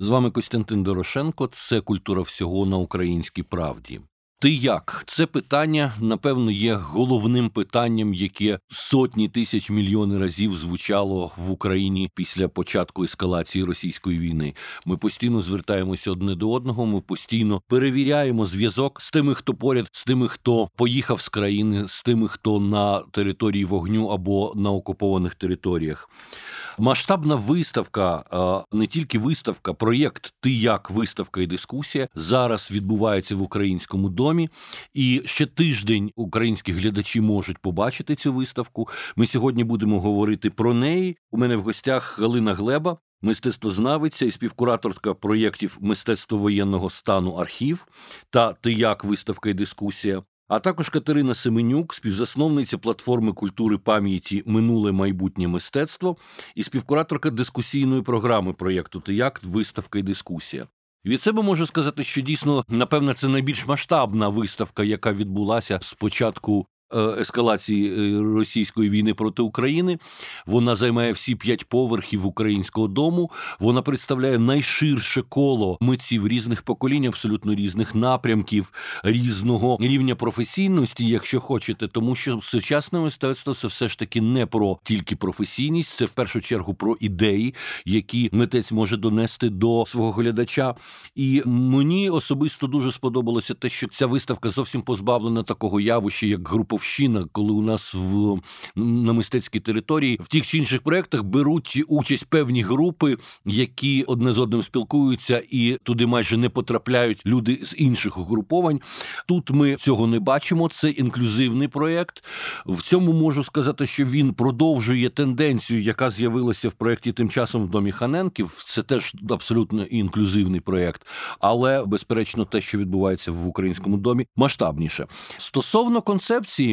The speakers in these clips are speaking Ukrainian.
З вами Костянтин Дорошенко. Це культура всього на українській правді. Ти як це питання напевно є головним питанням, яке сотні тисяч мільйони разів звучало в Україні після початку ескалації російської війни. Ми постійно звертаємося одне до одного. Ми постійно перевіряємо зв'язок з тими, хто поряд, з тими, хто поїхав з країни, з тими, хто на території вогню або на окупованих територіях. Масштабна виставка, не тільки виставка, проєкт Ти як виставка і дискусія зараз відбувається в українському домі. І ще тиждень українські глядачі можуть побачити цю виставку. Ми сьогодні будемо говорити про неї. У мене в гостях Галина Глеба. Мистецтвознавиця і співкураторка проєктів мистецтво воєнного стану архів та ти як виставка і дискусія а також Катерина Семенюк, співзасновниця платформи культури пам'яті Минуле майбутнє мистецтво і співкураторка дискусійної програми проєкту «Тияк. виставка і дискусія. Від себе можу сказати, що дійсно, напевне, це найбільш масштабна виставка, яка відбулася з початку ескалації е, російської війни проти України. Вона займає всі п'ять поверхів українського дому. Вона представляє найширше коло митців різних поколінь, абсолютно різних напрямків, різного рівня професійності, якщо хочете, тому що сучасне мистецтво це все ж таки не про тільки професійність, це в першу чергу про ідеї, які митець може донести до свого глядача. І мені особисто дуже сподобалося те, що ця виставка зовсім позбавлена такого явища, як група Полтавщина, коли у нас в на мистецькій території в тих чи інших проєктах беруть участь певні групи, які одне з одним спілкуються, і туди майже не потрапляють люди з інших угруповань. Тут ми цього не бачимо. Це інклюзивний проєкт. В цьому можу сказати, що він продовжує тенденцію, яка з'явилася в проєкті тим часом в домі Ханенків. Це теж абсолютно інклюзивний проєкт, але безперечно, те, що відбувається в українському домі, масштабніше стосовно концепції.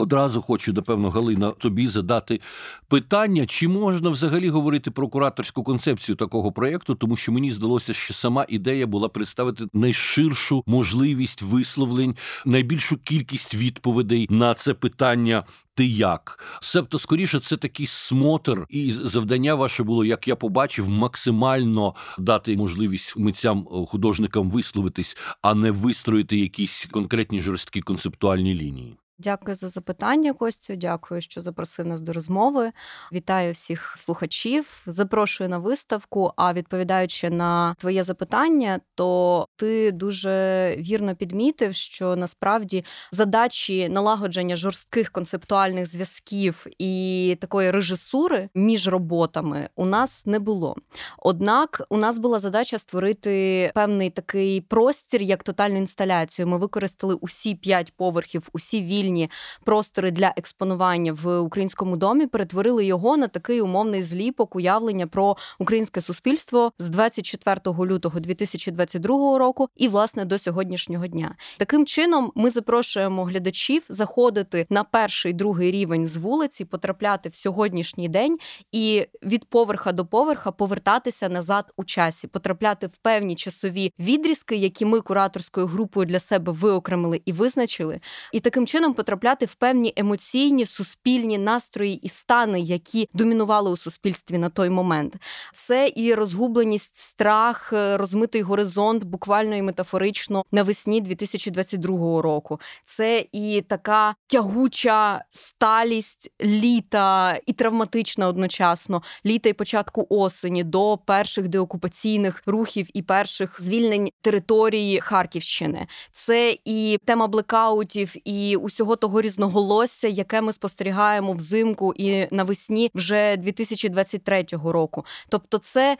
Одразу хочу, напевно, Галина, тобі задати питання, чи можна взагалі говорити про кураторську концепцію такого проєкту, тому що мені здалося, що сама ідея була представити найширшу можливість висловлень, найбільшу кількість відповідей на це питання. Ти як? Себто, скоріше, це такий смотр, і завдання ваше було, як я побачив, максимально дати можливість митцям художникам висловитись, а не вистроїти якісь конкретні жорсткі концептуальні лінії. Дякую за запитання, Костю. Дякую, що запросив нас до розмови. Вітаю всіх слухачів. Запрошую на виставку. А відповідаючи на твоє запитання, то ти дуже вірно підмітив, що насправді задачі налагодження жорстких концептуальних зв'язків і такої режисури між роботами у нас не було. Однак у нас була задача створити певний такий простір як тотальну інсталяцію. Ми використали усі п'ять поверхів, усі вільні вільні простори для експонування в українському домі, перетворили його на такий умовний зліпок уявлення про українське суспільство з 24 лютого 2022 року і власне до сьогоднішнього дня. Таким чином ми запрошуємо глядачів заходити на перший другий рівень з вулиці, потрапляти в сьогоднішній день і від поверха до поверха повертатися назад у часі, потрапляти в певні часові відрізки, які ми кураторською групою для себе виокремили і визначили, і таким чином потрапляти в певні емоційні суспільні настрої і стани, які домінували у суспільстві на той момент. Це і розгубленість, страх, е, розмитий горизонт, буквально і метафорично навесні 2022 року. Це і така тягуча сталість літа і травматична одночасно літа і початку осені до перших деокупаційних рухів і перших звільнень території Харківщини. Це і тема блекаутів, і усього всього того різноголосся, яке ми спостерігаємо взимку і навесні вже 2023 року. Тобто, це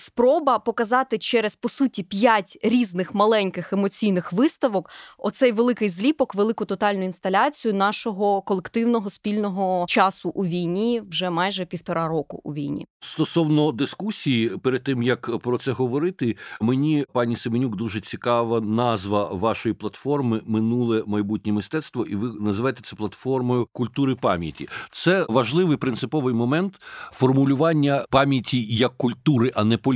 спроба показати через по суті п'ять різних маленьких емоційних виставок оцей великий зліпок, велику тотальну інсталяцію нашого колективного спільного часу у війні вже майже півтора року у війні. Стосовно дискусії, перед тим як про це говорити, мені пані Семенюк дуже цікава назва вашої платформи Минуле майбутнє мистецтво, і ви називаєте це платформою культури пам'яті. Це важливий принциповий момент формулювання пам'яті як культури, а не політики,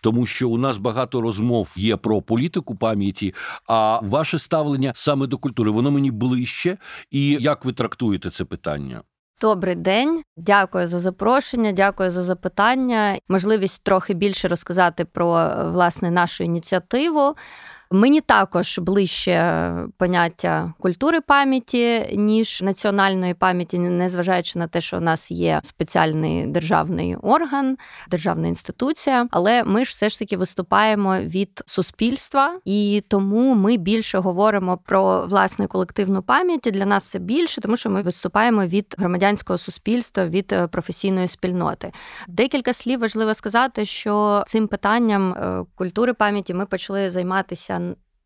тому що у нас багато розмов є про політику пам'яті. А ваше ставлення саме до культури, воно мені ближче. І як ви трактуєте це питання? Добрий день, дякую за запрошення, дякую за запитання. Можливість трохи більше розказати про власне нашу ініціативу. Мені також ближче поняття культури пам'яті, ніж національної пам'яті, незважаючи на те, що у нас є спеціальний державний орган, державна інституція. Але ми ж все ж таки виступаємо від суспільства, і тому ми більше говоримо про власне колективну пам'ять. Для нас це більше, тому що ми виступаємо від громадянського суспільства, від е, професійної спільноти. Декілька слів важливо сказати, що цим питанням е, культури пам'яті ми почали займатися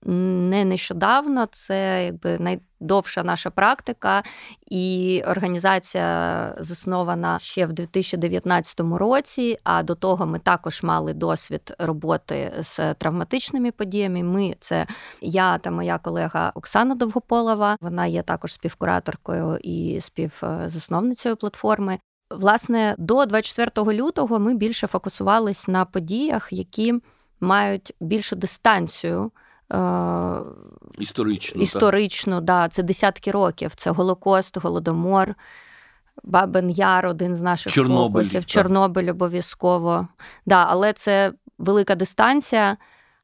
не нещодавно, це якби найдовша наша практика, і організація заснована ще в 2019 році. А до того ми також мали досвід роботи з травматичними подіями. Ми це я та моя колега Оксана Довгополова. Вона є також співкураторкою і співзасновницею платформи. Власне, до 24 лютого ми більше фокусувались на подіях, які мають більшу дистанцію. Е, історично, історично, да, це десятки років. Це Голокост, Голодомор, Бабин Яр, один з наших Чорнобиль, фокусів, так. Чорнобиль обов'язково. Да, Але це велика дистанція.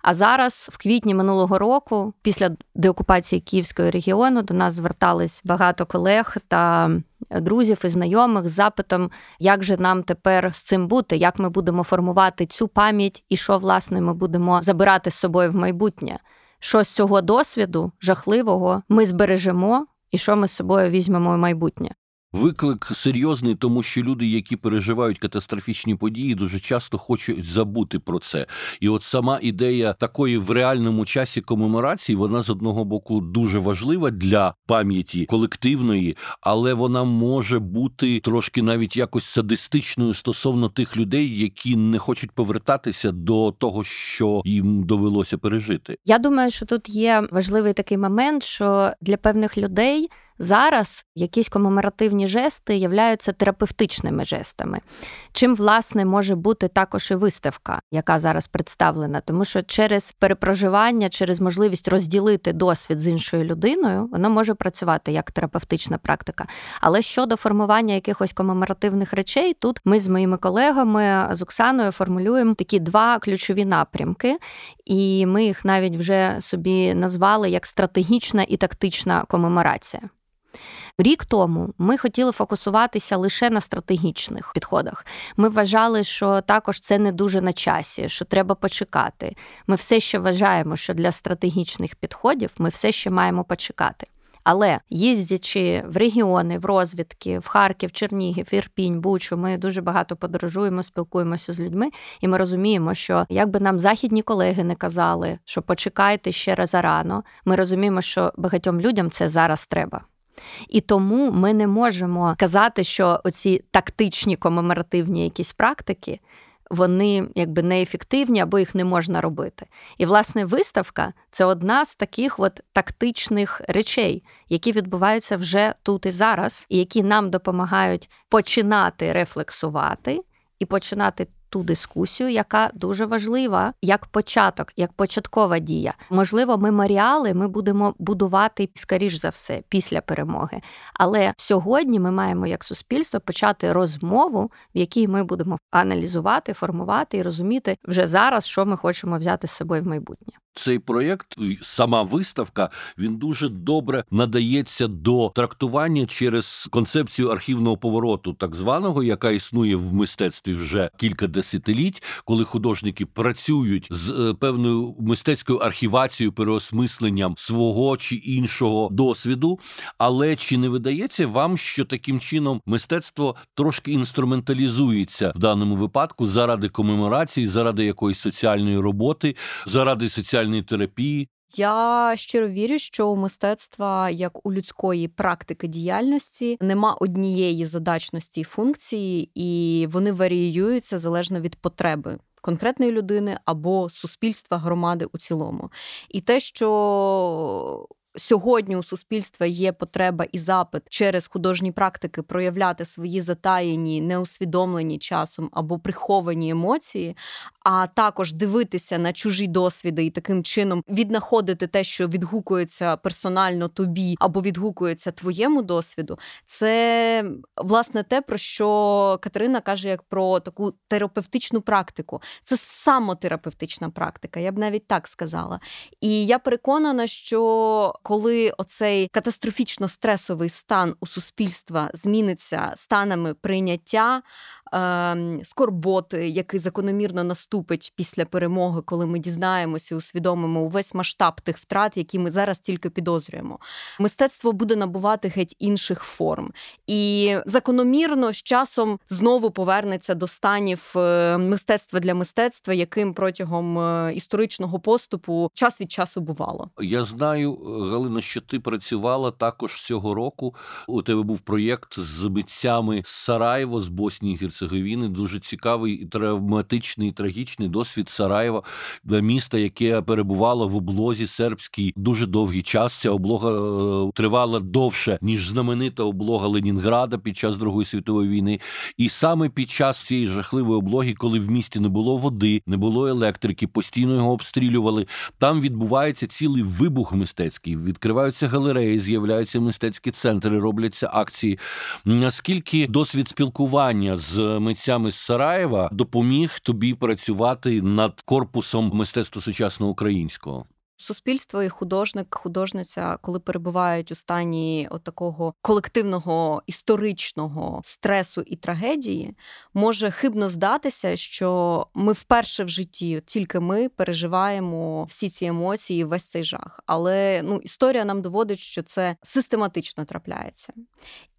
А зараз, в квітні минулого року, після деокупації Київського регіону, до нас звертались багато колег та друзів і знайомих з запитом, як же нам тепер з цим бути, як ми будемо формувати цю пам'ять і що власне ми будемо забирати з собою в майбутнє. Що з цього досвіду жахливого ми збережемо, і що ми з собою візьмемо в майбутнє. Виклик серйозний, тому що люди, які переживають катастрофічні події, дуже часто хочуть забути про це. І от сама ідея такої в реальному часі комеморації, вона з одного боку дуже важлива для пам'яті колективної, але вона може бути трошки навіть якось садистичною стосовно тих людей, які не хочуть повертатися до того, що їм довелося пережити. Я думаю, що тут є важливий такий момент, що для певних людей. Зараз якісь комеморативні жести являються терапевтичними жестами. Чим, власне, може бути також і виставка, яка зараз представлена, тому що через перепроживання, через можливість розділити досвід з іншою людиною, воно може працювати як терапевтична практика. Але щодо формування якихось комеморативних речей, тут ми з моїми колегами з Оксаною формулюємо такі два ключові напрямки, і ми їх навіть вже собі назвали як стратегічна і тактична комеморація. Рік тому ми хотіли фокусуватися лише на стратегічних підходах. Ми вважали, що також це не дуже на часі, що треба почекати. Ми все ще вважаємо, що для стратегічних підходів ми все ще маємо почекати. Але їздячи в регіони, в розвідки, в Харків, Чернігів, Ірпінь, Бучу, ми дуже багато подорожуємо, спілкуємося з людьми, і ми розуміємо, що якби нам західні колеги не казали, що почекайте ще раз зарано, ми розуміємо, що багатьом людям це зараз треба. І тому ми не можемо казати, що оці тактичні комеморативні якісь практики. Вони якби неефективні або їх не можна робити. І, власне, виставка це одна з таких от тактичних речей, які відбуваються вже тут і зараз, і які нам допомагають починати рефлексувати і починати ту дискусію, яка дуже важлива, як початок, як початкова дія. Можливо, меморіали ми будемо будувати скоріш за все після перемоги. Але сьогодні ми маємо як суспільство почати розмову, в якій ми будемо аналізувати, формувати і розуміти вже зараз, що ми хочемо взяти з собою в майбутнє. Цей проєкт, сама виставка, він дуже добре надається до трактування через концепцію архівного повороту, так званого, яка існує в мистецтві вже кілька десятиліть, коли художники працюють з е, певною мистецькою архівацією, переосмисленням свого чи іншого досвіду. Але чи не видається вам, що таким чином мистецтво трошки інструменталізується в даному випадку заради комеморації, заради якоїсь соціальної роботи, заради соціальної соціальної терапії. Я щиро вірю, що у мистецтва, як у людської практики діяльності, нема однієї задачності і функції, і вони варіюються залежно від потреби. Конкретної людини або суспільства громади у цілому. І те, що сьогодні у суспільства є потреба і запит через художні практики проявляти свої затаєні, неусвідомлені часом або приховані емоції, а також дивитися на чужі досвіди і таким чином віднаходити те, що відгукується персонально тобі або відгукується твоєму досвіду, це власне те, про що Катерина каже, як про таку терапевтичну практику. Це самотерапевтична практика, я б навіть так сказала. І я переконана, що коли оцей катастрофічно стресовий стан у суспільства зміниться станами прийняття, ем, скорботи, який закономірно наступить після перемоги, коли ми дізнаємося і усвідомимо увесь масштаб тих втрат, які ми зараз тільки підозрюємо. Мистецтво буде набувати геть інших форм, і закономірно з часом знову повернеться до станів е, мистецтва для мистецтва, яким протягом е, історичного поступу час від часу бувало. Я знаю, Галина, що ти працювала також цього року. У тебе був проєкт з митцями з Сараєво, з Боснії і Герцеговіни. Дуже цікавий і травматичний, і трагічний досвід Сараєва для міста, яке перебувало в облозі сербській дуже довгий час. Ця облога е, тривала довше ніж знаменита облога Ленінграда під час Другої світової війни. І саме під час цієї жахливої облоги, коли в місті не було води, не було електрики, постійно його обстрілювали. Там відбувається цілий вибух мистецький. Відкриваються галереї, з'являються мистецькі центри, робляться акції. Наскільки досвід спілкування з митцями з Сараєва допоміг тобі працювати над корпусом мистецтва сучасного українського? Суспільство і художник, художниця, коли перебувають у стані такого колективного історичного стресу і трагедії, може хибно здатися, що ми вперше в житті, тільки ми переживаємо всі ці емоції, весь цей жах. Але ну, історія нам доводить, що це систематично трапляється.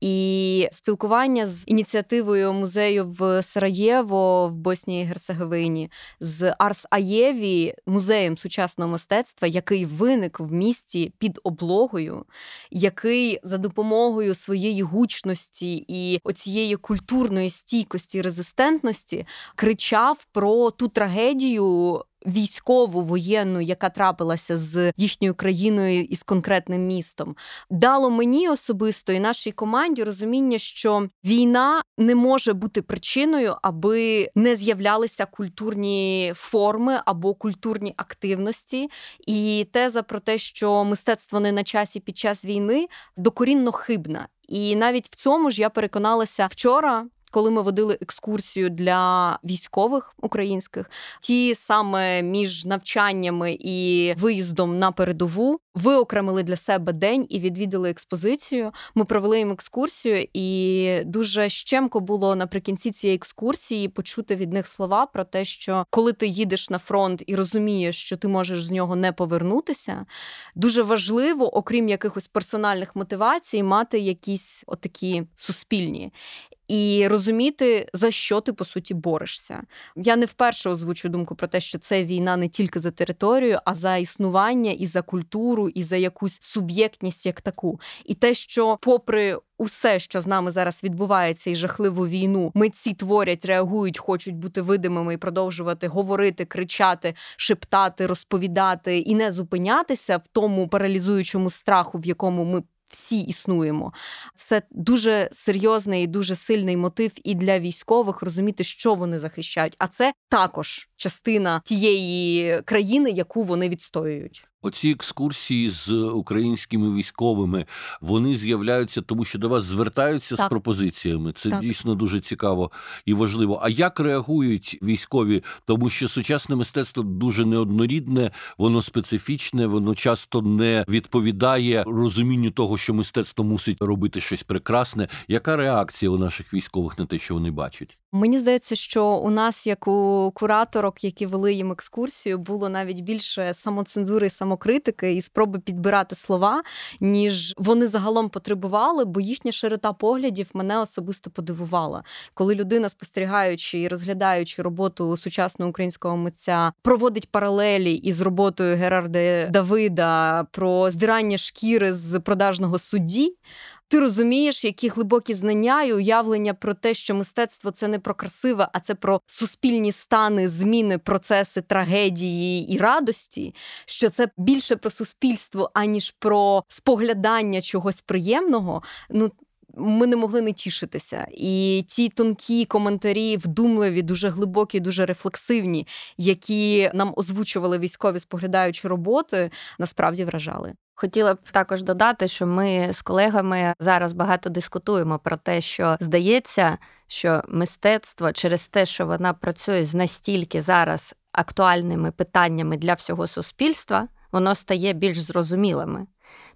І спілкування з ініціативою музею в Сараєво в Боснії і Герцеговині, з Арс Аєві, музеєм сучасного мистецтва, який виник в місті під облогою, який за допомогою своєї гучності і оцієї культурної стійкості резистентності кричав про ту трагедію військову воєнну, яка трапилася з їхньою країною і з конкретним містом, дало мені особисто і нашій команді розуміння, що війна не може бути причиною, аби не з'являлися культурні форми або культурні активності. І теза про те, що мистецтво не на часі під час війни докорінно хибна. І навіть в цьому ж я переконалася вчора коли ми водили екскурсію для військових українських, ті саме між навчаннями і виїздом на передову виокремили для себе день і відвідали експозицію. Ми провели їм екскурсію, і дуже щемко було наприкінці цієї екскурсії почути від них слова про те, що коли ти їдеш на фронт і розумієш, що ти можеш з нього не повернутися, дуже важливо, окрім якихось персональних мотивацій, мати якісь отакі суспільні і розуміти, за що ти по суті борешся. Я не вперше озвучу думку про те, що це війна не тільки за територію, а за існування і за культуру, і за якусь суб'єктність як таку. І те, що, попри Усе, що з нами зараз відбувається, і жахливу війну, митці творять, реагують, хочуть бути видимими і продовжувати говорити, кричати, шептати, розповідати і не зупинятися в тому паралізуючому страху, в якому ми всі існуємо. Це дуже серйозний і дуже сильний мотив і для військових розуміти, що вони захищають. А це також частина тієї країни, яку вони відстоюють. Оці екскурсії з українськими військовими вони з'являються, тому що до вас звертаються так. з пропозиціями. Це так. дійсно дуже цікаво і важливо. А як реагують військові? Тому що сучасне мистецтво дуже неоднорідне, воно специфічне, воно часто не відповідає розумінню того, що мистецтво мусить робити щось прекрасне. Яка реакція у наших військових на те, що вони бачать? Мені здається, що у нас, як у кураторок, які вели їм екскурсію, було навіть більше самоцензури, самокритики і спроби підбирати слова, ніж вони загалом потребували, бо їхня широта поглядів мене особисто подивувала. Коли людина, спостерігаючи і розглядаючи роботу сучасного українського митця, проводить паралелі із роботою Герарда Давида про здирання шкіри з продажного судді ти розумієш, які глибокі знання і уявлення про те, що мистецтво це не про красиве, а це про суспільні стани, зміни, процеси трагедії і радості. Що це більше про суспільство, аніж про споглядання чогось приємного. Ну ми не могли не тішитися. І ті тонкі коментарі, вдумливі, дуже глибокі, дуже рефлексивні, які нам озвучували військові, споглядаючи роботи, насправді вражали. Хотіла б також додати, що ми з колегами зараз багато дискутуємо про те, що здається, що мистецтво через те, що вона працює з настільки зараз актуальними питаннями для всього суспільства, воно стає більш зрозумілими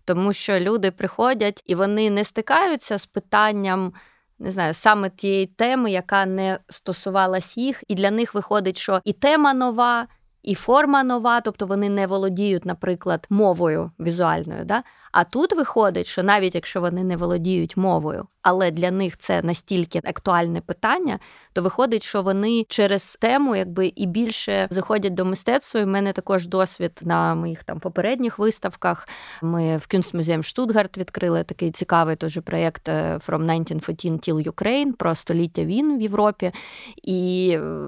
тому що люди приходять і вони не стикаються з питанням. Не знаю, саме тієї теми, яка не стосувалась їх, і для них виходить, що і тема нова, і форма нова, тобто вони не володіють, наприклад, мовою візуальною. Да? А тут виходить, що навіть якщо вони не володіють мовою, але для них це настільки актуальне питання, то виходить, що вони через тему якби і більше заходять до мистецтва. І в мене також досвід на моїх там попередніх виставках. Ми в Кюнстмузеєм Штутгарт відкрили такий цікавий теж проєкт е, From 1914 Till Ukraine про століття війн в Європі. І, е,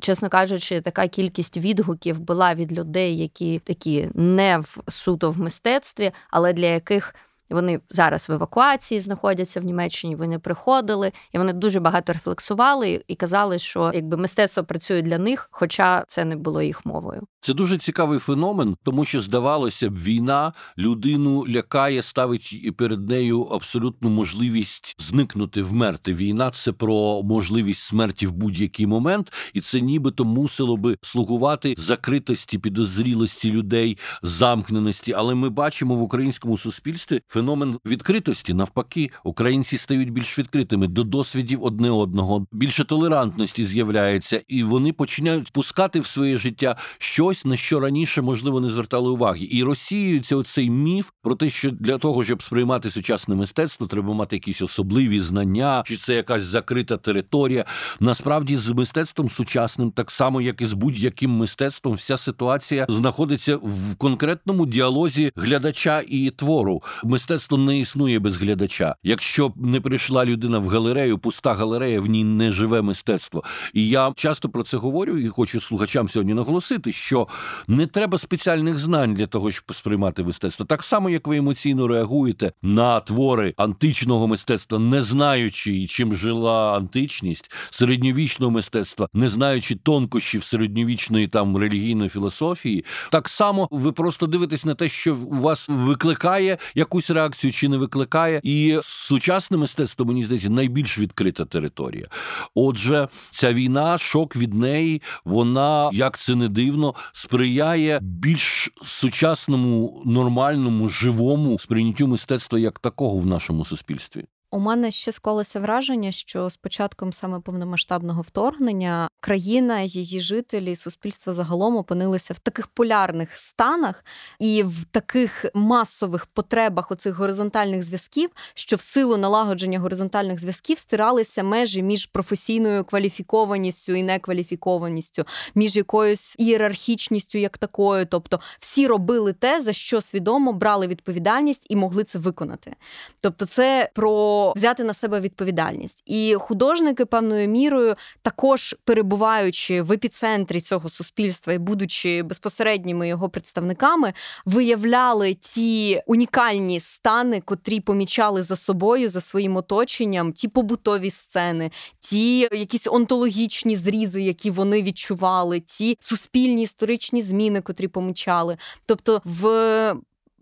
чесно кажучи, така кількість відгуків була від людей, які такі не в суто в мистецтві, але для яких вони зараз в евакуації знаходяться в Німеччині. Вони приходили і вони дуже багато рефлексували і казали, що якби мистецтво працює для них, хоча це не було їх мовою. Це дуже цікавий феномен, тому що здавалося б, війна людину лякає, ставить перед нею абсолютну можливість зникнути, вмерти. Війна це про можливість смерті в будь-який момент, і це нібито мусило би слугувати закритості, підозрілості людей, замкненості. Але ми бачимо в українському суспільстві феномен відкритості. Навпаки, українці стають більш відкритими до досвідів одне одного, більше толерантності з'являється, і вони починають пускати в своє життя щось, на що раніше можливо не звертали уваги, і розсіюється оцей міф про те, що для того, щоб сприймати сучасне мистецтво, треба мати якісь особливі знання, чи це якась закрита територія. Насправді, з мистецтвом сучасним, так само як і з будь-яким мистецтвом, вся ситуація знаходиться в конкретному діалозі глядача і твору мистецтво не існує без глядача. Якщо не прийшла людина в галерею, пуста галерея, в ній не живе мистецтво. І я часто про це говорю і хочу слухачам сьогодні наголосити, що не треба спеціальних знань для того, щоб сприймати мистецтво. Так само, як ви емоційно реагуєте на твори античного мистецтва, не знаючи, чим жила античність, середньовічного мистецтва, не знаючи тонкощів середньовічної там релігійної філософії, так само ви просто дивитесь на те, що у вас викликає якусь реакцію чи не викликає. І сучасне мистецтво, мені здається, найбільш відкрита територія. Отже, ця війна, шок від неї, вона, як це не дивно, сприяє більш сучасному, нормальному, живому сприйняттю мистецтва як такого в нашому суспільстві. У мене ще склалося враження, що з початком саме повномасштабного вторгнення країна, її жителі, суспільство загалом опинилися в таких полярних станах і в таких масових потребах оцих горизонтальних зв'язків, що в силу налагодження горизонтальних зв'язків стиралися межі між професійною кваліфікованістю і некваліфікованістю, між якоюсь ієрархічністю як такою. Тобто всі робили те, за що свідомо брали відповідальність і могли це виконати. Тобто, це про взяти на себе відповідальність. І художники певною мірою, також перебуваючи в епіцентрі цього суспільства і будучи безпосередніми його представниками, виявляли ті унікальні стани, котрі помічали за собою, за своїм оточенням, ті побутові сцени, ті якісь онтологічні зрізи, які вони відчували, ті суспільні історичні зміни, котрі помічали. Тобто в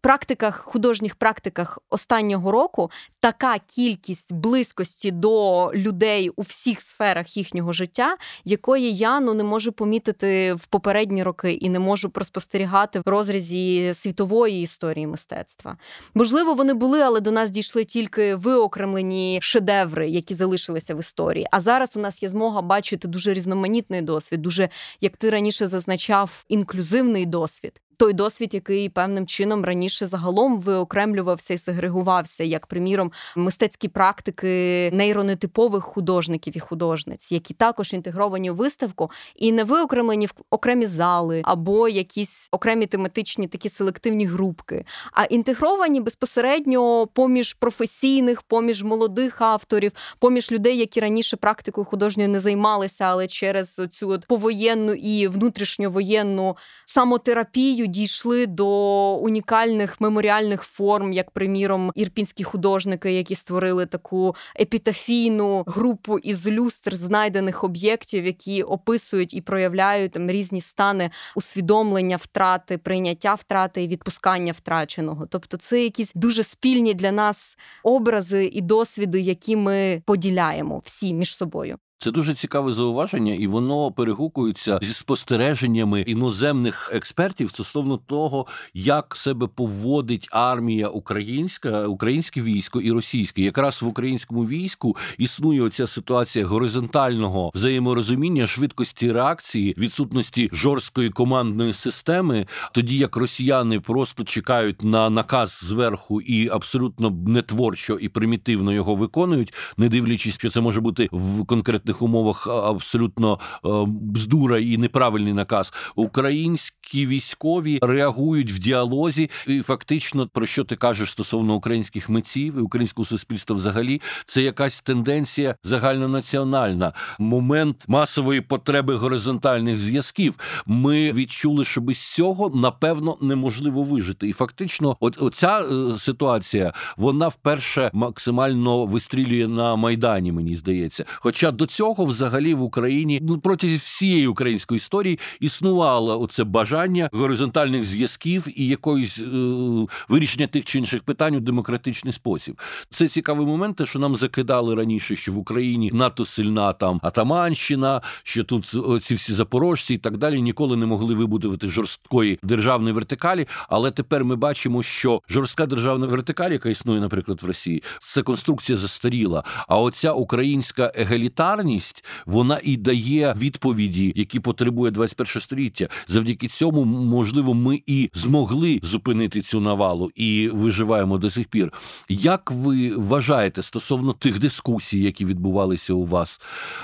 практиках, художніх практиках останнього року така кількість близькості до людей у всіх сферах їхнього життя, якої я ну не можу помітити в попередні роки і не можу проспостерігати в розрізі світової історії мистецтва. Можливо, вони були, але до нас дійшли тільки виокремлені шедеври, які залишилися в історії. А зараз у нас є змога бачити дуже різноманітний досвід, дуже як ти раніше зазначав, інклюзивний досвід. Той досвід, який певним чином раніше загалом виокремлювався і сегрегувався, як приміром мистецькі практики нейронетипових художників і художниць, які також інтегровані у виставку і не виокремлені в окремі зали або якісь окремі тематичні такі селективні групки, а інтегровані безпосередньо поміж професійних, поміж молодих авторів, поміж людей, які раніше практикою художньою не займалися, але через цю повоєнну і внутрішньовоєнну самотерапію дійшли до унікальних меморіальних форм, як приміром ірпінські художники, які створили таку епітафійну групу із люстр знайдених об'єктів, які описують і проявляють там різні стани усвідомлення втрати, прийняття втрати і відпускання втраченого. Тобто, це якісь дуже спільні для нас образи і досвіди, які ми поділяємо всі між собою. Це дуже цікаве зауваження, і воно перегукується зі спостереженнями іноземних експертів стосовно того, як себе поводить армія українська, українське військо і російське. Якраз в українському війську існує оця ситуація горизонтального взаєморозуміння, швидкості реакції, відсутності жорсткої командної системи, тоді як росіяни просто чекають на наказ зверху і абсолютно нетворчо і примітивно його виконують, не дивлячись, що це може бути в конкретних конкретних умовах абсолютно бздура і неправильний наказ. Українські військові реагують в діалозі, і фактично про що ти кажеш стосовно українських митців і українського суспільства, взагалі, це якась тенденція загальнонаціональна. Момент масової потреби горизонтальних зв'язків. Ми відчули, що без цього напевно неможливо вижити. І фактично, от оця е, ситуація вона вперше максимально вистрілює на майдані. Мені здається, хоча до цього цього взагалі в Україні ну протягом всієї української історії існувало оце бажання горизонтальних зв'язків і якоїсь е, вирішення тих чи інших питань у демократичний спосіб. Це цікавий момент, те, що нам закидали раніше, що в Україні надто сильна там Атаманщина, що тут ці всі запорожці і так далі ніколи не могли вибудувати жорсткої державної вертикалі. Але тепер ми бачимо, що жорстка державна вертикаль, яка існує, наприклад, в Росії, це конструкція застаріла. А оця українська егалітарність діяльність вона і дає відповіді, які потребує 21 століття. Завдяки цьому, можливо, ми і змогли зупинити цю навалу і виживаємо до сих пір. Як ви вважаєте стосовно тих дискусій, які відбувалися у вас?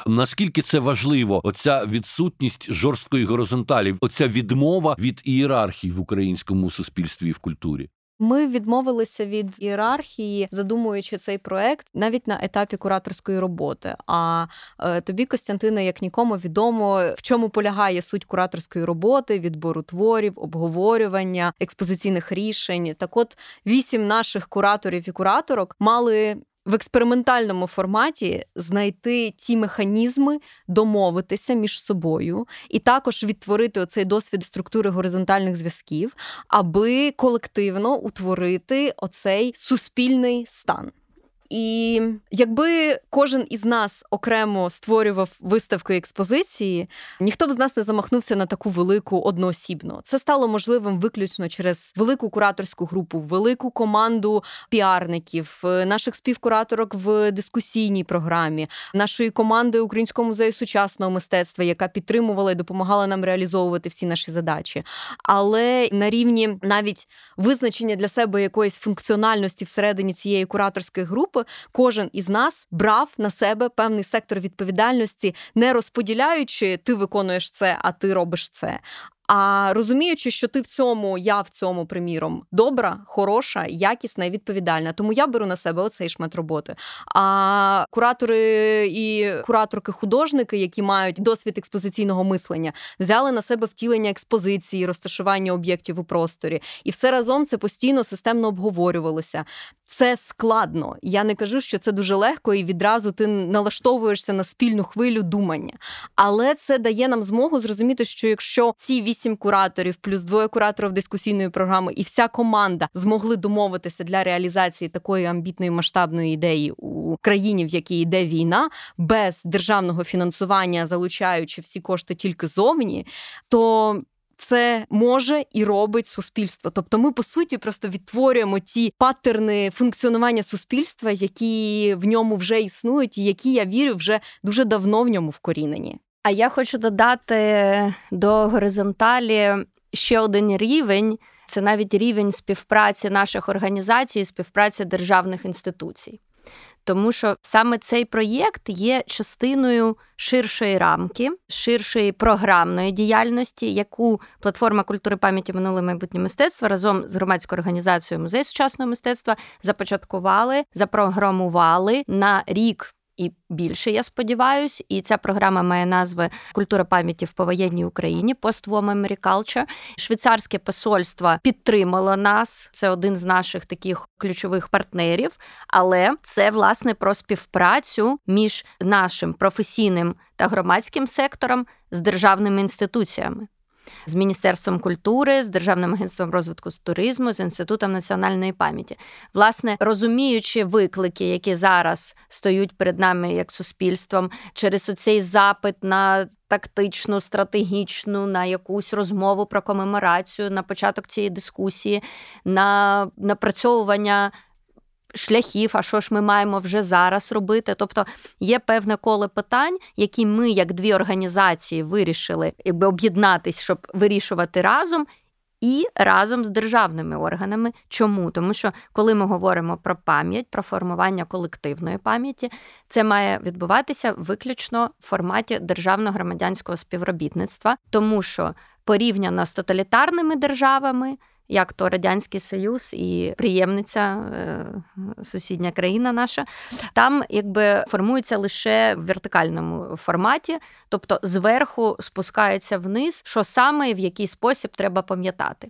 Наскільки це важливо? Оця відсутність жорсткої горизонталі, оця відмова від ієрархії в українському суспільстві і в культурі? Ми відмовилися від ієрархії, задумуючи цей проект навіть на етапі кураторської роботи. А е, тобі, Костянтина, як нікому відомо, в чому полягає суть кураторської роботи, відбору творів, обговорювання експозиційних рішень. Так, от вісім наших кураторів і кураторок мали в експериментальному форматі знайти ті механізми, домовитися між собою, і також відтворити оцей досвід структури горизонтальних зв'язків, аби колективно утворити оцей суспільний стан. І якби кожен із нас окремо створював виставки експозиції, ніхто б з нас не замахнувся на таку велику одноосібно. Це стало можливим виключно через велику кураторську групу, велику команду піарників, е, наших співкураторок в дискусійній програмі, нашої команди Українського музею сучасного мистецтва, яка підтримувала і допомагала нам реалізовувати всі наші задачі. Але на рівні навіть визначення для себе якоїсь функціональності всередині цієї кураторської групи групи кожен із нас брав на себе певний сектор відповідальності, не розподіляючи ти виконуєш це, а ти робиш це. А розуміючи, що ти в цьому, я в цьому, приміром, добра, хороша, якісна і відповідальна. Тому я беру на себе оцей шмат роботи. А куратори і кураторки-художники, які мають досвід експозиційного мислення, взяли на себе втілення експозиції, розташування об'єктів у просторі, і все разом це постійно системно обговорювалося. Це складно. Я не кажу, що це дуже легко, і відразу ти налаштовуєшся на спільну хвилю думання. Але це дає нам змогу зрозуміти, що якщо ці вісім кураторів, плюс двоє кураторів дискусійної програми, і вся команда змогли домовитися для реалізації такої амбітної масштабної ідеї у країні, в якій йде війна, без державного фінансування, залучаючи всі кошти тільки зовні, то це може і робить суспільство. Тобто, ми по суті просто відтворюємо ті паттерни функціонування суспільства, які в ньому вже існують, і які я вірю вже дуже давно в ньому вкорінені. А я хочу додати до горизонталі ще один рівень це навіть рівень співпраці наших організацій, співпраці державних інституцій. Тому що саме цей проєкт є частиною ширшої рамки, ширшої програмної діяльності, яку платформа культури пам'яті минуле майбутнє мистецтво разом з громадською організацією музей сучасного мистецтва започаткували, запрограмували на рік і більше, я сподіваюся. І ця програма має назви Культура пам'яті в повоєнній Україні Memory Culture. Швейцарське посольство підтримало нас. Це один з наших таких ключових партнерів. Але це власне про співпрацю між нашим професійним та громадським сектором з державними інституціями з Міністерством культури, з Державним агентством розвитку туризму, з інститутом національної пам'яті. Власне, розуміючи виклики, які зараз стоють перед нами як суспільством, через оцей запит на тактичну, стратегічну, на якусь розмову про комеморацію, на початок цієї дискусії, на напрацьовування шляхів, а що ж ми маємо вже зараз робити. Тобто є певне коло питань, які ми, як дві організації, вирішили якби об'єднатись, щоб вирішувати разом. І разом з державними органами. Чому? Тому що коли ми говоримо про пам'ять, про формування колективної пам'яті, це має відбуватися виключно в форматі державно громадянського співробітництва, тому що порівняно з тоталітарними державами як то Радянський Союз і приємниця, е, сусідня країна наша, там якби формується лише в вертикальному форматі, тобто зверху спускається вниз, що саме і в який спосіб треба пам'ятати.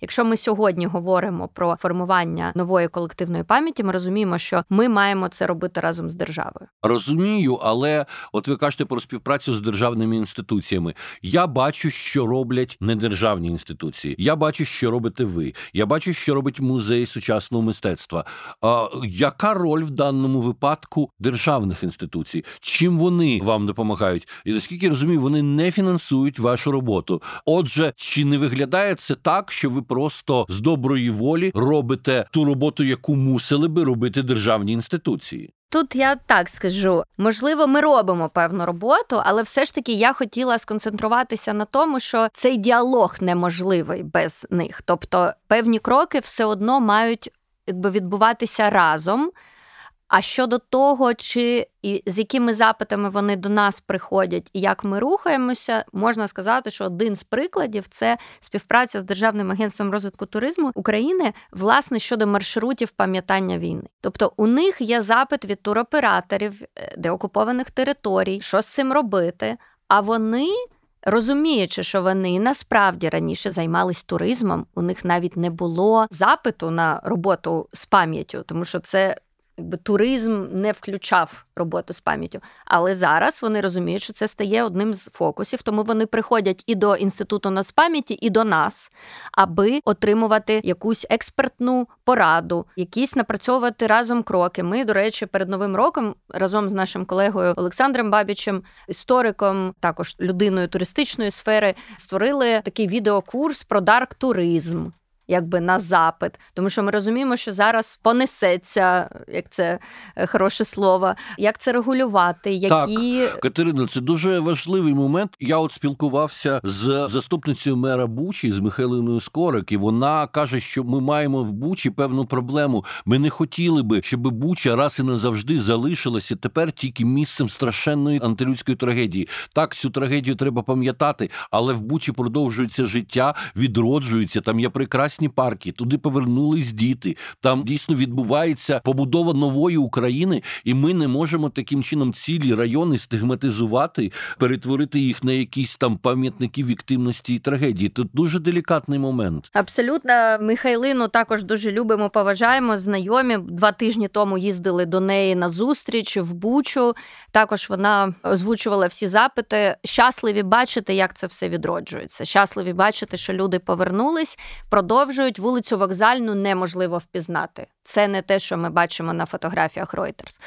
Якщо ми сьогодні говоримо про формування нової колективної пам'яті, ми розуміємо, що ми маємо це робити разом з державою. Розумію, але от ви кажете про співпрацю з державними інституціями. Я бачу, що роблять недержавні інституції. Я бачу, що робить робите ви. Я бачу, що робить музей сучасного мистецтва. А, Яка роль в даному випадку державних інституцій? Чим вони вам допомагають? І наскільки я розумію, вони не фінансують вашу роботу. Отже, чи не виглядає це так, що ви просто з доброї волі робите ту роботу, яку мусили би робити державні інституції? Тут я так скажу, можливо, ми робимо певну роботу, але все ж таки я хотіла сконцентруватися на тому, що цей діалог неможливий без них. Тобто певні кроки все одно мають якби відбуватися разом. А щодо того, чи і з якими запитами вони до нас приходять і як ми рухаємося, можна сказати, що один з прикладів це співпраця з Державним агентством розвитку туризму України власне щодо маршрутів пам'ятання війни. Тобто у них є запит від туроператорів е, деокупованих територій, що з цим робити. А вони. Розуміючи, що вони насправді раніше займались туризмом, у них навіть не було запиту на роботу з пам'яттю, тому що це якби туризм не включав роботу з пам'яттю. Але зараз вони розуміють, що це стає одним з фокусів, тому вони приходять і до інституту нацпам'яті, і до нас, аби отримувати якусь експертну пораду, якісь напрацьовувати разом кроки. Ми, до речі, перед новим роком разом з нашим колегою Олександром Бабічем, істориком, також людиною туристичної сфери, створили такий відеокурс про дарк туризм якби на запит, тому що ми розуміємо, що зараз понесеться, як це е, хороше слово, як це регулювати, які Так, Катерина, це дуже важливий момент. Я от спілкувався з заступницею мера Бучі з Михайлиною Скорик, і вона каже, що ми маємо в Бучі певну проблему. Ми не хотіли би, щоб Буча раз і назавжди залишилася тепер тільки місцем страшенної антилюдської трагедії. Так, цю трагедію треба пам'ятати, але в Бучі продовжується життя, відроджується. Там є прекрасні прекрасні парки. Туди повернулись діти. Там дійсно відбувається побудова нової України, і ми не можемо таким чином цілі райони стигматизувати, перетворити їх на якісь там пам'ятники віктивності і трагедії. Тут дуже делікатний момент. Абсолютно, Михайлину також дуже любимо, поважаємо. Знайомі два тижні тому їздили до неї на зустріч в Бучу. Також вона озвучувала всі запити. Щасливі бачити, як це все відроджується. Щасливі бачити, що люди повернулись, продовжують продовжують вулицю вокзальну неможливо впізнати. Це не те, що ми бачимо на фотографіях Reuters.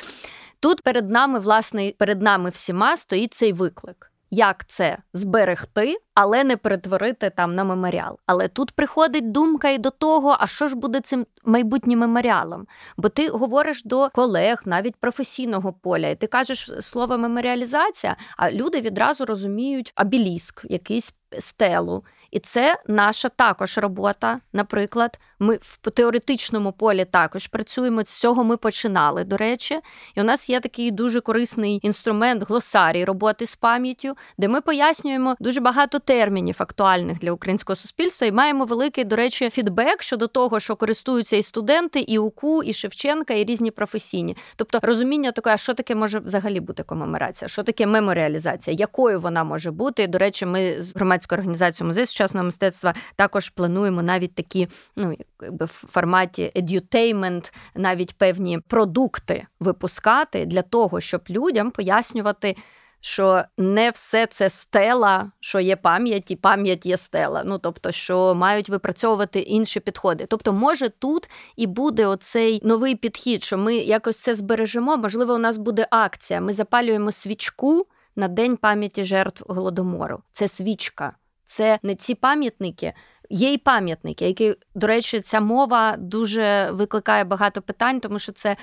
Тут перед нами, власне, перед нами всіма стоїть цей виклик. Як це зберегти, але не перетворити там на меморіал. Але тут приходить думка і до того, а що ж буде цим майбутнім меморіалом? Бо ти говориш до колег, навіть професійного поля, і ти кажеш слово меморіалізація, а люди відразу розуміють абіліск, якийсь стелу. І це наша також робота. Наприклад, ми в теоретичному полі також працюємо. З цього ми починали, до речі. І у нас є такий дуже корисний інструмент глосарій роботи з пам'яттю, де ми пояснюємо дуже багато термінів актуальних для українського суспільства, і маємо великий, до речі, фідбек щодо того, що користуються і студенти, і УКУ, і Шевченка, і різні професійні. Тобто розуміння таке, що таке може взагалі бути комеморація, що таке меморіалізація, якою вона може бути. До речі, ми з громадською організацією музею сучасного мистецтва також плануємо навіть такі, ну якби в форматі edutainment, навіть певні продукти випускати для того, щоб людям пояснювати. Що не все це стела, що є пам'ять, і пам'ять є стела. Ну тобто, що мають випрацьовувати інші підходи. Тобто, може тут і буде оцей новий підхід, що ми якось це збережемо. Можливо, у нас буде акція. Ми запалюємо свічку на день пам'яті жертв голодомору. Це свічка, це не ці пам'ятники. Є й пам'ятники, які, до речі, ця мова дуже викликає багато питань, тому що це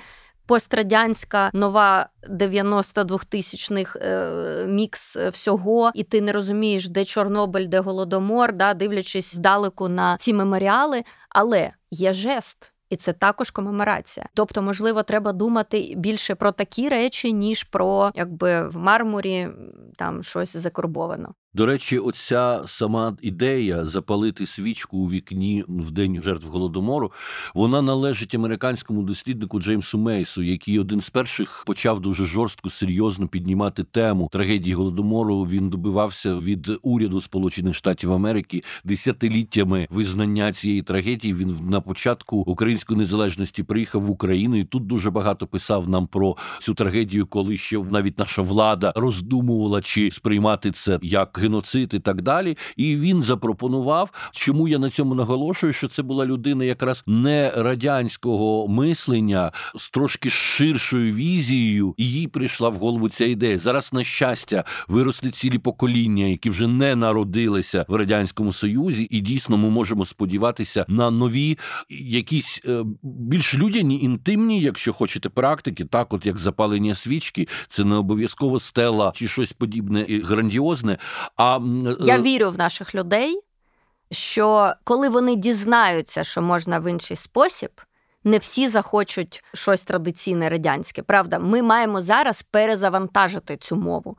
пострадянська нова 92-тисячних е, мікс всього, і ти не розумієш, де Чорнобиль, де Голодомор, да, дивлячись здалеку на ці меморіали, але є жест. І це також комеморація. Тобто, можливо, треба думати більше про такі речі, ніж про якби в мармурі там щось закорбовано. До речі, оця сама ідея запалити свічку у вікні в день жертв голодомору, вона належить американському досліднику Джеймсу Мейсу, який один з перших почав дуже жорстко серйозно піднімати тему трагедії голодомору. Він добивався від уряду Сполучених Штатів Америки десятиліттями визнання цієї трагедії. Він на початку української незалежності приїхав в Україну і тут дуже багато писав нам про цю трагедію, коли ще навіть наша влада роздумувала чи сприймати це як геноцид і так далі. І він запропонував, чому я на цьому наголошую, що це була людина якраз не радянського мислення з трошки ширшою візією, і їй прийшла в голову ця ідея. Зараз, на щастя, виросли цілі покоління, які вже не народилися в радянському союзі, і дійсно ми можемо сподіватися на нові якісь е, більш людяні, інтимні, якщо хочете, практики, так от як запалення свічки, це не обов'язково стела чи щось подібне і грандіозне. А я е, вірю в наших людей, що коли вони дізнаються, що можна в інший спосіб. Не всі захочуть щось традиційне радянське. Правда, ми маємо зараз перезавантажити цю мову.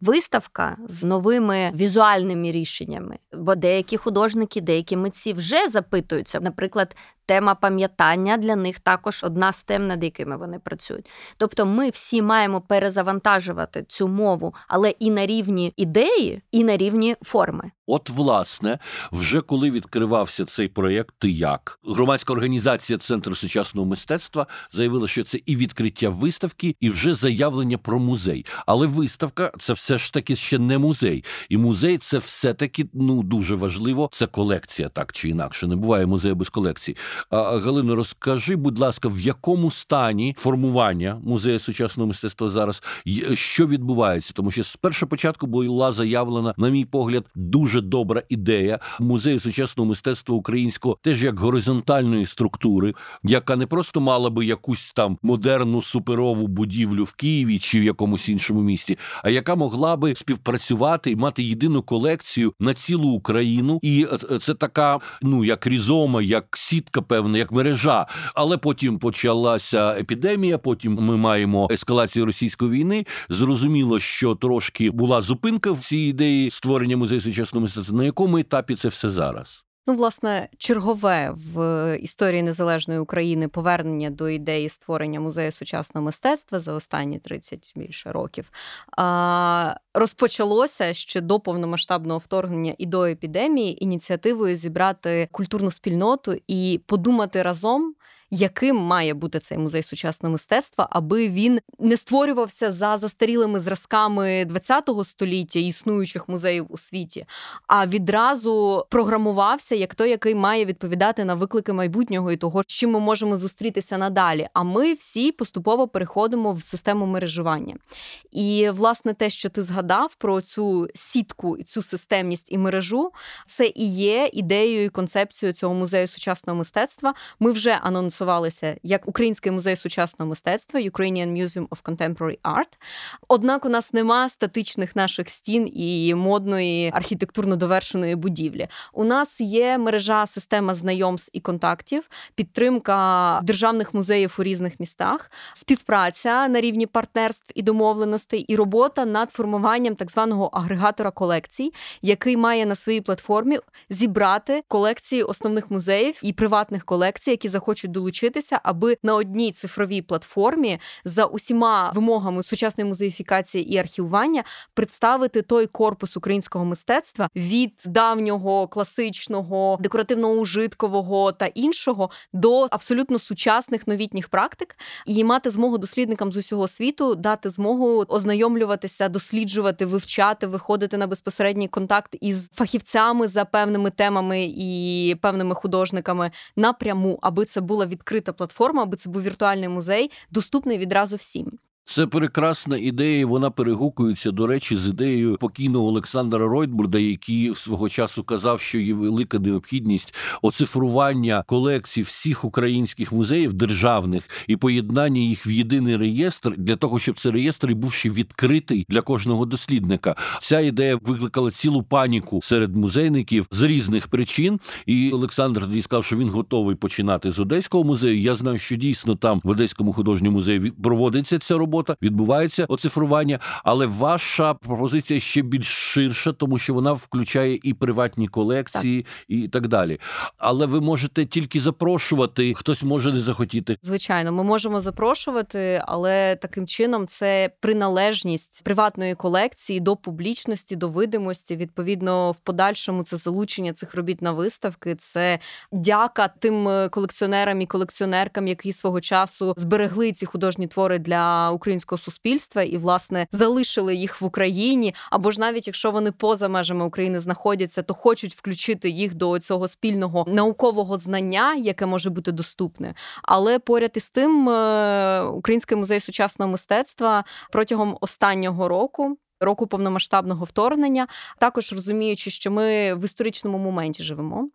Виставка з новими візуальними рішеннями, бо деякі художники, деякі митці вже запитуються, наприклад, тема пам'ятання для них також одна з тем, над якими вони працюють. Тобто, ми всі маємо перезавантажувати цю мову, але і на рівні ідеї, і на рівні форми. От, власне, вже коли відкривався цей проєкт, ти як громадська організація Центру сучасного мистецтва заявила, що це і відкриття виставки, і вже заявлення про музей. Але виставка це все ж таки ще не музей, і музей це все таки ну дуже важливо. Це колекція, так чи інакше. Не буває музею без колекції. Галино, розкажи, будь ласка, в якому стані формування музею сучасного мистецтва зараз що відбувається? Тому що з першого початку була заявлена, на мій погляд, дуже добра ідея музею сучасного мистецтва українського, теж як горизонтальної структури, яка не просто мала би якусь там модерну суперову будівлю в Києві чи в якомусь іншому місті, а яка могла би співпрацювати і мати єдину колекцію на цілу Україну, і е, це така, ну як різома, як сітка певна, як мережа. Але потім почалася епідемія. Потім ми маємо ескалацію російської війни. Зрозуміло, що трошки була зупинка в цій ідеї створення музею сучасного мистецтва. На якому етапі це все зараз? Ну, власне, чергове в історії незалежної України повернення до ідеї створення музею сучасного мистецтва за останні 30 більше років. Розпочалося ще до повномасштабного вторгнення і до епідемії ініціативою зібрати культурну спільноту і подумати разом яким має бути цей музей сучасного мистецтва, аби він не створювався за застарілими зразками ХХ століття існуючих музеїв у світі, а відразу програмувався як той, який має відповідати на виклики майбутнього і того, з чим ми можемо зустрітися надалі. А ми всі поступово переходимо в систему мережування. І власне те, що ти згадав про цю сітку, цю системність і мережу, це і є ідеєю і концепцією цього музею сучасного мистецтва. Ми вже анонсували анонсувалися як Український музей сучасного мистецтва Ukrainian Museum of Contemporary Art. Однак у нас нема статичних наших стін і модної архітектурно довершеної будівлі. У нас є мережа система знайомств і контактів, підтримка державних музеїв у різних містах, співпраця на рівні партнерств і домовленостей, і робота над формуванням так званого агрегатора колекцій, який має на своїй платформі зібрати колекції основних музеїв і приватних колекцій, які захочуть долучитися, аби на одній цифровій платформі за усіма вимогами сучасної музеїфікації і архівування представити той корпус українського мистецтва від давнього класичного декоративно-ужиткового та іншого до абсолютно сучасних новітніх практик, і мати змогу дослідникам з усього світу дати змогу ознайомлюватися, досліджувати, вивчати, виходити на безпосередній контакт із фахівцями за певними темами і певними художниками напряму, аби це була відкрита платформа, аби це був віртуальний музей, доступний відразу всім. Це прекрасна ідея. Вона перегукується до речі з ідеєю покійного Олександра Ройтбурда, який свого часу казав, що є велика необхідність оцифрування колекцій всіх українських музеїв державних і поєднання їх в єдиний реєстр для того, щоб цей реєстр був ще відкритий для кожного дослідника. Ця ідея викликала цілу паніку серед музейників з різних причин. І Олександр тоді сказав, що він готовий починати з одеського музею. Я знаю, що дійсно там в Одеському художньому музеї проводиться ця робота робота, відбувається оцифрування, але ваша пропозиція ще більш ширша, тому що вона включає і приватні колекції, так. і так далі. Але ви можете тільки запрошувати, хтось може не захотіти. Звичайно, ми можемо запрошувати, але таким чином це приналежність приватної колекції до публічності, до видимості. Відповідно, в подальшому це залучення цих робіт на виставки. Це дяка тим е, колекціонерам і колекціонеркам, які свого часу зберегли ці художні твори для України українського суспільства і власне залишили їх в Україні, або ж навіть якщо вони поза межами України знаходяться, то хочуть включити їх до цього спільного наукового знання, яке може бути доступне. Але поряд із тим, е, Український музей сучасного мистецтва протягом останнього року року повномасштабного вторгнення, також розуміючи, що ми в історичному моменті живемо,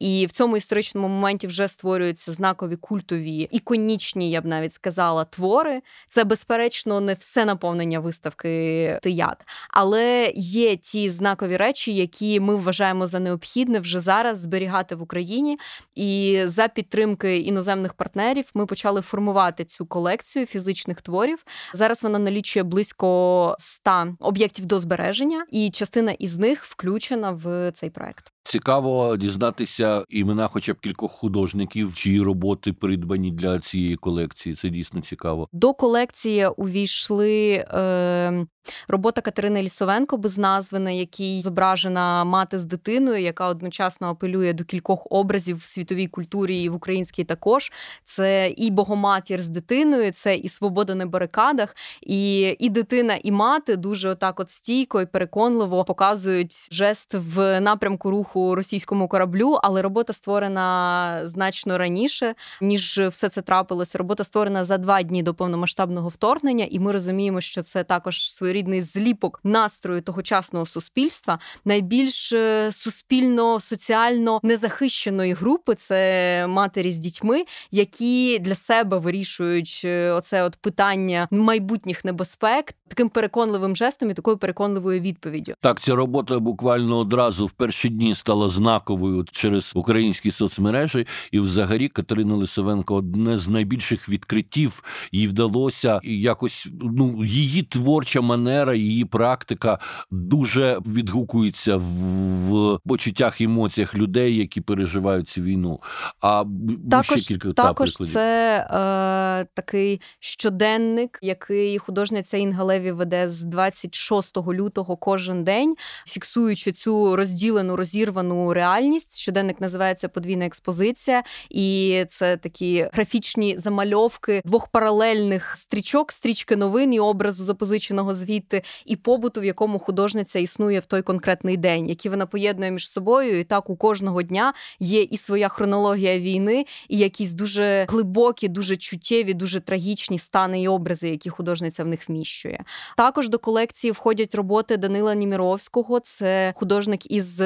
і в цьому історичному моменті вже створюються знакові культові іконічні, я б навіть сказала, твори. Це безперечно не все наповнення виставки Тият, але є ті знакові речі, які ми вважаємо за необхідне вже зараз зберігати в Україні. І за підтримки іноземних партнерів ми почали формувати цю колекцію фізичних творів. Зараз вона налічує близько 100 об'єктів до збереження, і частина із них включена в цей проект. Цікаво дізнатися імена, хоча б кількох художників, чиї роботи придбані для цієї колекції. Це дійсно цікаво. До колекції увійшли е, робота Катерини Лісовенко без назви, на якій зображена мати з дитиною, яка одночасно апелює до кількох образів в світовій культурі і в українській також. Це і Богоматір з дитиною, це і свобода на барикадах, і і дитина, і мати дуже отак, от стійко і переконливо показують жест в напрямку руху вибуху російському кораблю, але робота створена значно раніше, ніж все це трапилося. Робота створена за два дні до повномасштабного вторгнення, і ми розуміємо, що це також своєрідний зліпок настрою тогочасного суспільства. Найбільш е, суспільно соціально незахищеної групи це матері з дітьми, які для себе вирішують е, оце от питання майбутніх небезпек таким переконливим жестом і такою переконливою відповіддю. Так, ця робота буквально одразу в перші дні стала знаковою через українські соцмережі, і, взагалі, Катерина Лисовенко одне з найбільших відкриттів. Їй вдалося якось ну її творча манера, її практика дуже відгукується в, почуттях емоціях людей, які переживають цю війну. А також ще кілька також це е, такий щоденник, який художниця Інга Леві веде з 26 лютого кожен день, фіксуючи цю розділену розірвану розірвану реальність. Щоденник називається Подвійна експозиція, і це такі графічні замальовки двох паралельних стрічок, стрічки новин і образу запозиченого звідти, і побуту, в якому художниця існує в той конкретний день, які вона поєднує між собою. І так у кожного дня є і своя хронологія війни, і якісь дуже глибокі, дуже чуттєві, дуже трагічні стани і образи, які художниця в них вміщує. Також до колекції входять роботи Данила Німіровського, це художник із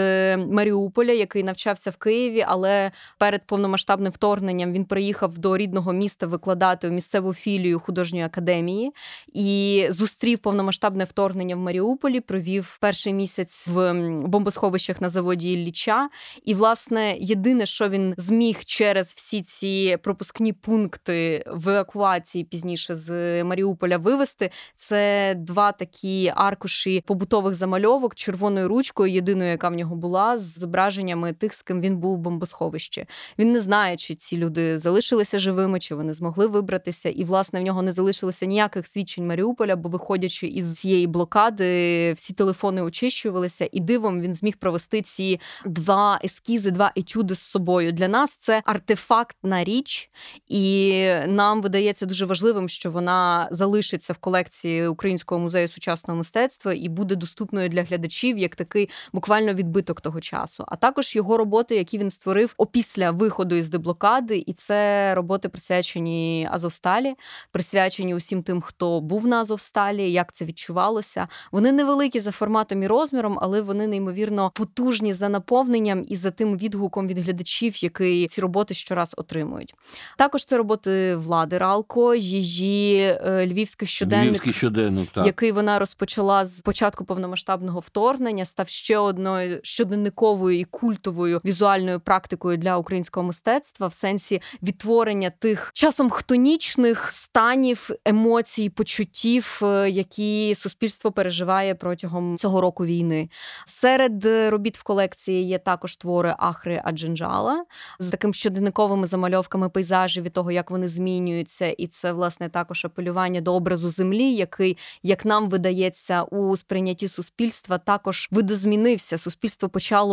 Маріуполя, який навчався в Києві, але перед повномасштабним вторгненням він приїхав до рідного міста викладати у місцеву філію художньої академії і зустрів повномасштабне вторгнення в Маріуполі. Провів перший місяць в бомбосховищах на заводі Ілліча. І, власне, єдине, що він зміг через всі ці пропускні пункти в евакуації пізніше з Маріуполя вивести, це два такі аркуші побутових замальовок червоною ручкою, єдиною, яка в нього була, з зображеннями тих, з ким він був в бомбосховищі. Він не знає, чи ці люди залишилися живими, чи вони змогли вибратися. І, власне, в нього не залишилося ніяких свідчень Маріуполя, бо, виходячи із цієї блокади, всі телефони очищувалися, і дивом він зміг провести ці два ескізи, два етюди з собою. Для нас це артефактна річ, і нам видається дуже важливим, що вона залишиться в колекції Українського музею сучасного мистецтва і буде доступною для глядачів як такий буквально відбиток того часу. А також його роботи, які він створив опісля виходу із деблокади, і це роботи присвячені Азовсталі, присвячені усім тим, хто був на Азовсталі, як це відчувалося. Вони невеликі за форматом і розміром, але вони неймовірно потужні за наповненням і за тим відгуком від глядачів, який ці роботи щораз отримують. Також це роботи влади Ралко, її е, львівський щоденник, Львівський щоденник так. який вона розпочала з початку повномасштабного вторгнення, став ще одною щоденниковою і культовою візуальною практикою для українського мистецтва в сенсі відтворення тих часом хтонічних станів, емоцій, почуттів, е, які суспільство переживає протягом цього року війни. Серед робіт в колекції є також твори Ахри Аджинджала з таким щоденниковими замальовками пейзажів від того, як вони змінюються, і це власне також апелювання до образу землі, який, як нам видається, у сприйнятті суспільства також видозмінився. Суспільство почало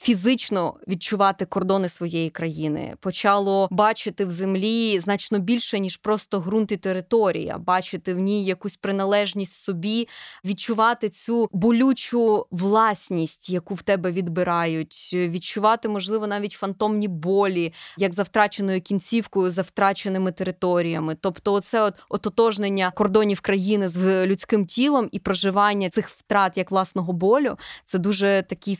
фізично відчувати кордони своєї країни, почало бачити в землі значно більше ніж просто ґрунт і територія, бачити в ній якусь приналежність собі, відчувати цю болючу власність, яку в тебе відбирають, відчувати, можливо, навіть фантомні болі, як за втраченою кінцівкою, за втраченими територіями. Тобто, оце от ототожнення кордонів країни з людським тілом і проживання цих втрат як власного болю, це дуже такі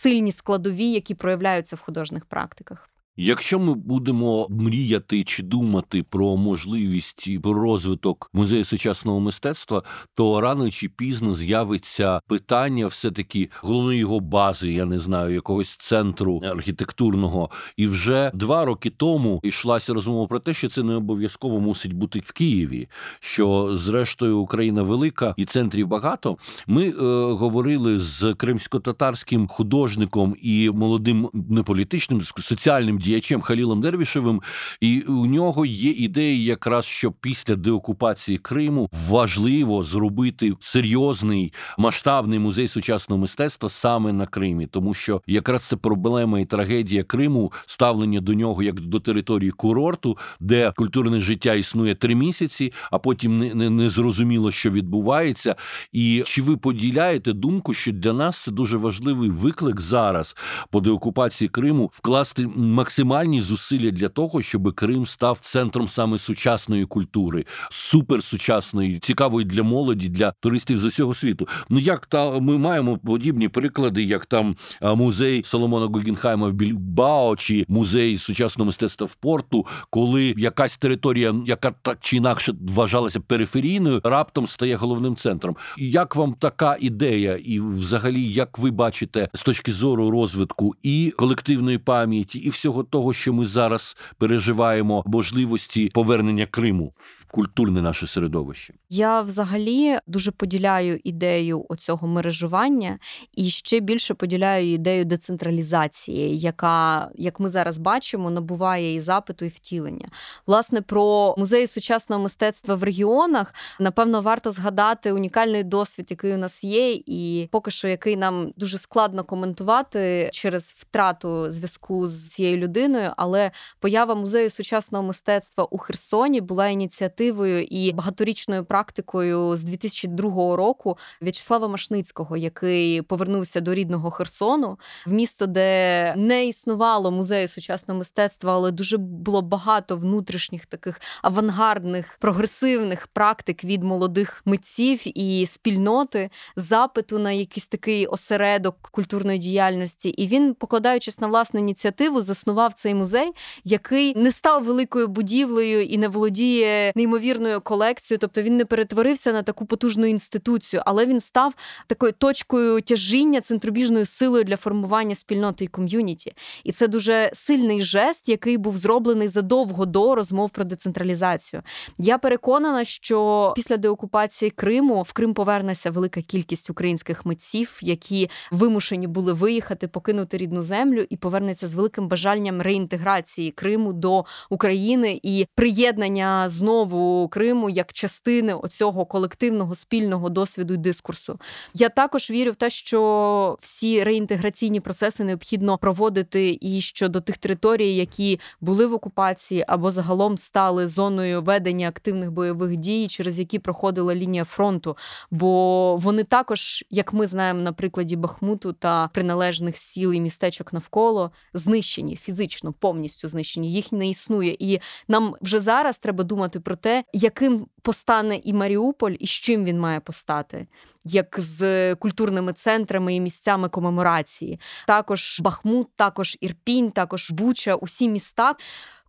сильні складові, які проявляються в художніх практиках. Якщо ми будемо мріяти чи думати про можливість про розвиток музею сучасного мистецтва, то рано чи пізно з'явиться питання, все таки головної його бази, я не знаю, якогось центру архітектурного. І вже два роки тому йшлася розмова про те, що це не обов'язково мусить бути в Києві. Що зрештою Україна велика і центрів багато. Ми е, говорили з кримсько-татарським художником і молодим неполітичним соціальним діячем Халілом Дервішевим, і у нього є ідея, якраз що після деокупації Криму важливо зробити серйозний масштабний музей сучасного мистецтва саме на Кримі, тому що якраз це проблема і трагедія Криму, ставлення до нього як до території курорту, де культурне життя існує три місяці, а потім не, не, не зрозуміло, що відбувається. І чи ви поділяєте думку, що для нас це дуже важливий виклик зараз по деокупації Криму вкласти максимально максимальні зусилля для того, щоб Крим став центром саме сучасної культури, суперсучасної, цікавої для молоді, для туристів з усього світу. Ну як та ми маємо подібні приклади, як там музей Соломона Гогенхайма в Більбао чи музей сучасного мистецтва в порту, коли якась територія, яка так чи інакше вважалася периферійною, раптом стає головним центром. Як вам така ідея, і взагалі як ви бачите з точки зору розвитку і колективної пам'яті, і всього того, що ми зараз переживаємо можливості повернення Криму в культурне наше середовище. Я взагалі дуже поділяю ідею оцього мережування і ще більше поділяю ідею децентралізації, яка, як ми зараз бачимо, набуває і запиту, і втілення. Власне, про музеї сучасного мистецтва в регіонах напевно варто згадати унікальний досвід, який у нас є, і поки що який нам дуже складно коментувати через втрату зв'язку з цією людиною людиною, але поява музею сучасного мистецтва у Херсоні була ініціативою і багаторічною практикою з 2002 року В'ячеслава Машницького, який повернувся до рідного Херсону в місто, де не існувало музею сучасного мистецтва, але дуже було багато внутрішніх таких авангардних прогресивних практик від молодих митців і спільноти запиту на якийсь такий осередок культурної діяльності. І він, покладаючись на власну ініціативу, заснував цей музей, який не став великою будівлею і не володіє неймовірною колекцією, тобто він не перетворився на таку потужну інституцію, але він став такою точкою тяжіння, центробіжною силою для формування спільноти і ком'юніті. І це дуже сильний жест, який був зроблений задовго до розмов про децентралізацію. Я переконана, що після деокупації Криму в Крим повернеться велика кількість українських митців, які вимушені були виїхати, покинути рідну землю, і повернеться з великим бажанням реінтеграції Криму до України і приєднання знову Криму як частини оцього колективного спільного досвіду і дискурсу. Я також вірю в те, що всі реінтеграційні процеси необхідно проводити і щодо тих територій, які були в окупації або загалом стали зоною ведення активних бойових дій, через які проходила лінія фронту. Бо вони також, як ми знаємо на прикладі Бахмуту та приналежних сіл і містечок навколо, знищені фізично, повністю знищені. Їх не існує, і нам вже зараз треба думати про те, яким постане і Маріуполь, і з чим він має постати, як з культурними центрами і місцями комеморації. Також Бахмут, також Ірпінь, також Буча, усі міста.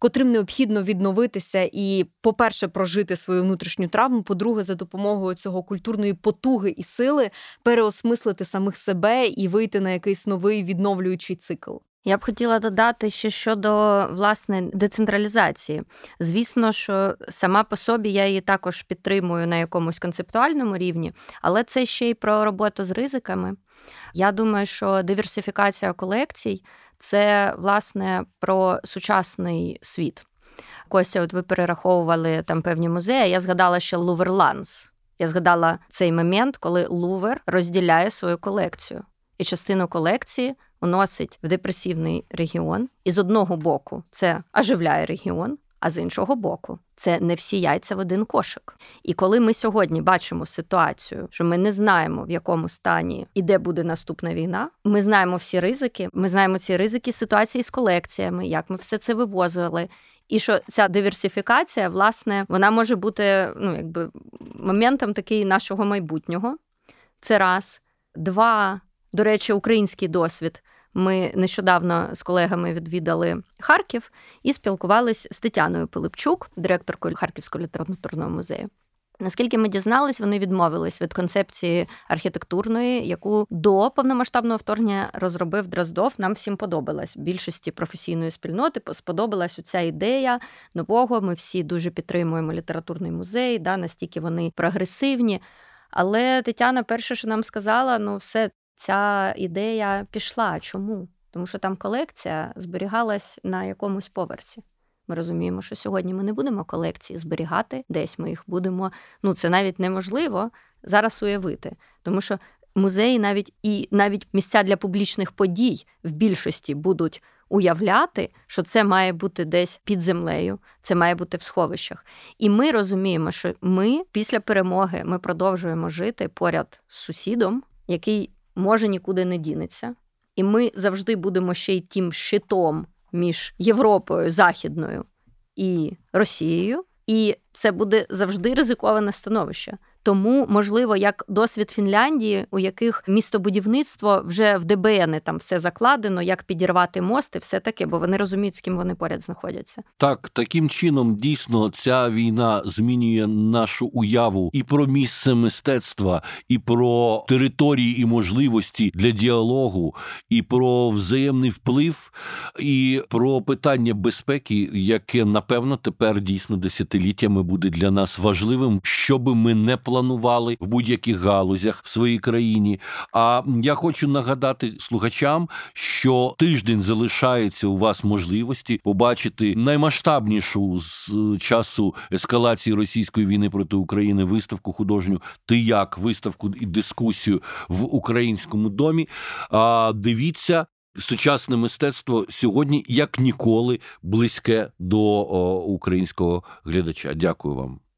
Котрим необхідно відновитися і, по-перше, прожити свою внутрішню травму. По-друге, за допомогою цього культурної потуги і сили переосмислити самих себе і вийти на якийсь новий відновлюючий цикл. Я б хотіла додати ще щодо власне децентралізації. Звісно, що сама по собі я її також підтримую на якомусь концептуальному рівні, але це ще й про роботу з ризиками. Я думаю, що диверсифікація колекцій це власне про сучасний світ. Костя, от ви перераховували там певні музеї. Я згадала ще Луверланс. Я згадала цей момент, коли Лувер розділяє свою колекцію, і частину колекції уносить в депресивний регіон. І з одного боку це оживляє регіон, а з іншого боку, це не всі яйця в один кошик. І коли ми сьогодні бачимо ситуацію, що ми не знаємо, в якому стані і де буде наступна війна, ми знаємо всі ризики. Ми знаємо ці ризики ситуації з колекціями, як ми все це вивозили. І що ця диверсифікація, власне, вона може бути ну, якби моментом такий нашого майбутнього. Це раз, два. До речі, український досвід ми нещодавно з колегами відвідали Харків і спілкувалися з Тетяною Пилипчук, директоркою Харківського літературного музею. Наскільки ми дізнались, вони відмовились від концепції архітектурної, яку до повномасштабного вторгнення розробив Дроздов. Нам всім подобалась. Більшості професійної спільноти сподобалась ця ідея нового. Ми всі дуже підтримуємо літературний музей, да, настільки вони прогресивні. Але Тетяна, перше, що нам сказала, ну все ця ідея пішла. Чому? Тому що там колекція зберігалась на якомусь поверсі. Ми розуміємо, що сьогодні ми не будемо колекції зберігати, десь ми їх будемо. Ну це навіть неможливо зараз уявити, тому що музеї навіть і навіть місця для публічних подій в більшості будуть уявляти, що це має бути десь під землею, це має бути в сховищах. І ми розуміємо, що ми після перемоги ми продовжуємо жити поряд з сусідом, який може нікуди не дінеться. І ми завжди будемо ще й тим щитом між Європою Західною і Росією. І це буде завжди ризиковане становище. Тому, можливо, як досвід Фінляндії, у яких містобудівництво вже в ДБН там все закладено, як підірвати мости, все таке, бо вони розуміють, з ким вони поряд знаходяться. Так, таким чином дійсно ця війна змінює нашу уяву і про місце мистецтва, і про території і можливості для діалогу, і про взаємний вплив, і про питання безпеки, яке напевно тепер дійсно десятиліттями буде для нас важливим, щоби ми не планували в будь-яких галузях в своїй країні. А я хочу нагадати слухачам, що тиждень залишається у вас можливості побачити наймасштабнішу з часу ескалації російської війни проти України виставку художню «Ти як» виставку і дискусію в українському домі. А дивіться. сучасне мистецтво сьогодні як ніколи близьке до о, українського глядача. Дякую вам.